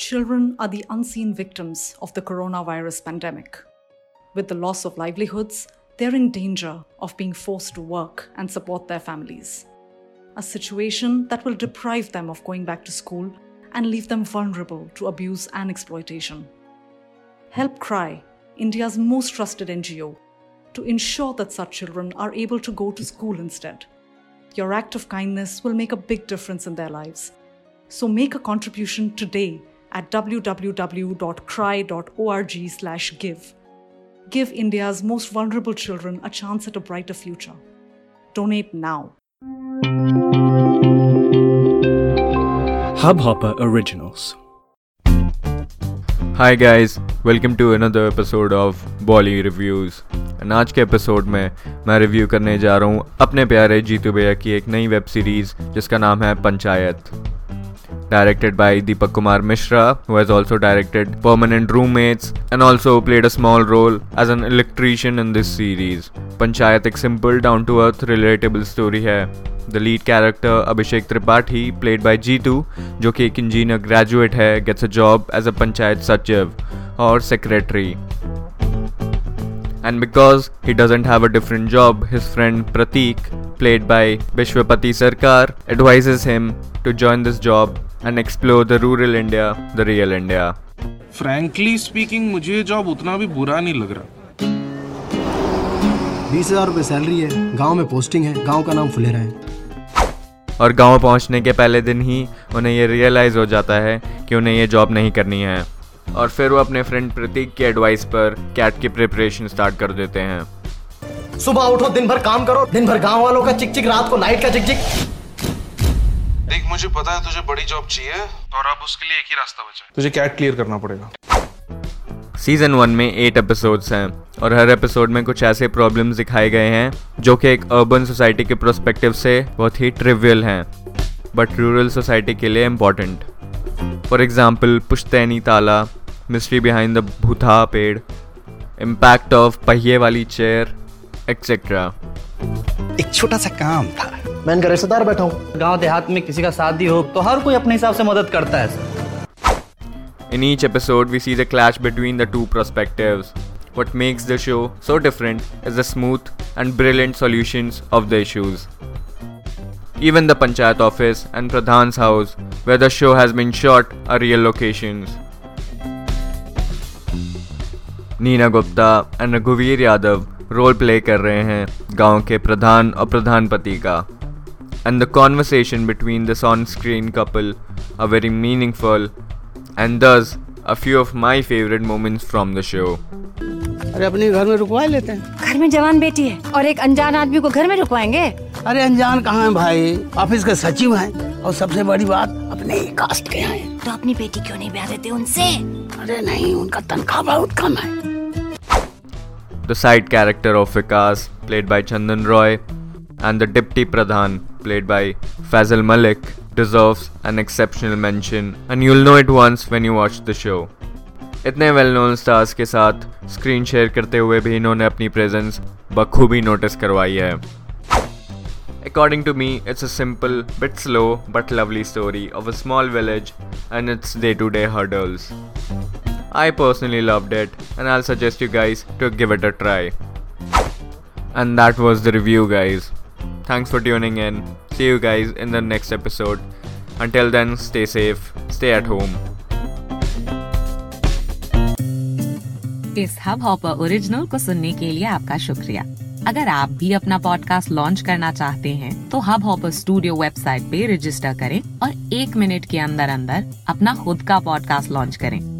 children are the unseen victims of the coronavirus pandemic. With the loss of livelihoods, they're in danger of being forced to work and support their families. A situation that will deprive them of going back to school and leave them vulnerable to abuse and exploitation. Help Cry, India's most trusted NGO, to ensure that such children are able to go to school instead. Your act of kindness will make a big difference in their lives. So make a contribution today at www.cry.org/give. Give India's most vulnerable children a chance at a brighter future. Donate now. Hubhopper Originals. Hi guys welcome to another episode of volley reviews and आज के episode में मैं review करने जा रहा हूँ अपने प्यारे जीतू भैया की एक नई वेब सीरीज़ जिसका नाम है panchayat directed by Deepak Kumar Mishra, who has also directed Permanent Roommates and also played a small role as an electrician in this series. Panchayat ek simple, down to earth, relatable story hai. The lead character Abhishek Tripathi, played by Jitu, जो कि एक engineer graduate है gets a job as a panchayat sachiv or secretary. And because he doesn't have a different job, his friend Pratik, played by Biswapati Sarkar, advises him to join this job and explore the rural India, the real India. Frankly speaking मुझे ये job उतना भी बुरा नहीं लग रहा। बीस हज़ार रुपये सैलरी है गाँव में पोस्टिंग है गाँव का नाम फुलेरा है। और गाँव पहुँचने के पहले दिन ही उन्हें ये रियलाइज़ हो जाता है कि उन्हें ये जॉब नहीं करनी है। और फिर वो अपने फ्रेंड प्रतीक के एडवाइस पर कैट की प्रिपरेशन स्टार्ट कर देते हैं। सुबह उठो दिन भर काम करो दिन भर गाँव वालों का चिक चिक रात को नाइट का चिक चिक मुझे पता है तुझे बड़ी जॉब चाहिए और अब उसके लिए एक ही रास्ता बचा है। तुझे कैट क्लियर करना पड़ेगा। सीज़न वन में एट एपिसोड्स हैं और हर एपिसोड में कुछ ऐसे प्रॉब्लम्स दिखाए गए हैं जो कि एक अर्बन सोसाइटी के प्रोस्पेक्टिव से बहुत ही ट्रिवियल हैं बट रूरल सोसाइटी के लिए इंपॉर्टेंट फॉर एग्ज़ाम्पल पुश्तैनी ताला मिस्ट्री बिहाइंड द भूथा पेड़ इम्पैक्ट ऑफ़ पहिए वाली चेयर एक्सेट्रा एक छोटा सा काम था। मैं इनका रिश्तेदार बैठा हूँ गाँव देहात में किसी का शादी हो तो हर कोई अपने हिसाब से मदद करता है sir In each episode, we see the clash between the two perspectives. What makes the show so different is the smooth and brilliant solutions of the issues. Even the Panchayat office and Pradhan's house, where the show has been shot, are real locations. Neena Gupta and रघुवीर Yadav role play कर रहे हैं गाँव के प्रधान और प्रधानपति का and the conversation between this on screen couple are very meaningful and thus a few of my favorite moments from the show. अरे अपने घर में रुकवा लेते हैं घर में जवान बेटी है और एक अनजान आदमी को घर में रुकवाएंगे अरे अनजान कहाँ है भाई ऑफिस के सचिव हैं और सबसे बड़ी बात अपने ही कास्ट के हैं तो अपनी बेटी क्यों नहीं ब्याह देते उनसे अरे नहीं उनका तनख्वाह बहुत कम है The side character of Vikas, played by Chandan Roy, and the Deputy Pradhan, played by Faisal Malik, deserves an exceptional mention, and you'll know it once when you watch the show. इतने well known stars के साथ screen share करते हुए भी इन्होंने अपनी presence बखूबी notice करवाई है According to me, it's a simple, bit slow, but lovely story of a small village and its day to day hurdles. I personally loved it, and I'll suggest you guys to give it a try. And that was the review, guys. Thanks for tuning in. See you guys in the next episode. Until then, stay safe, stay at home. इस Hubhopper original को सुनने के लिए आपका शुक्रिया अगर आप भी अपना पॉडकास्ट लॉन्च करना चाहते हैं तो हब हॉपर स्टूडियो वेबसाइट पे रजिस्टर करें और एक मिनट के अंदर अंदर अपना खुद का पॉडकास्ट लॉन्च करें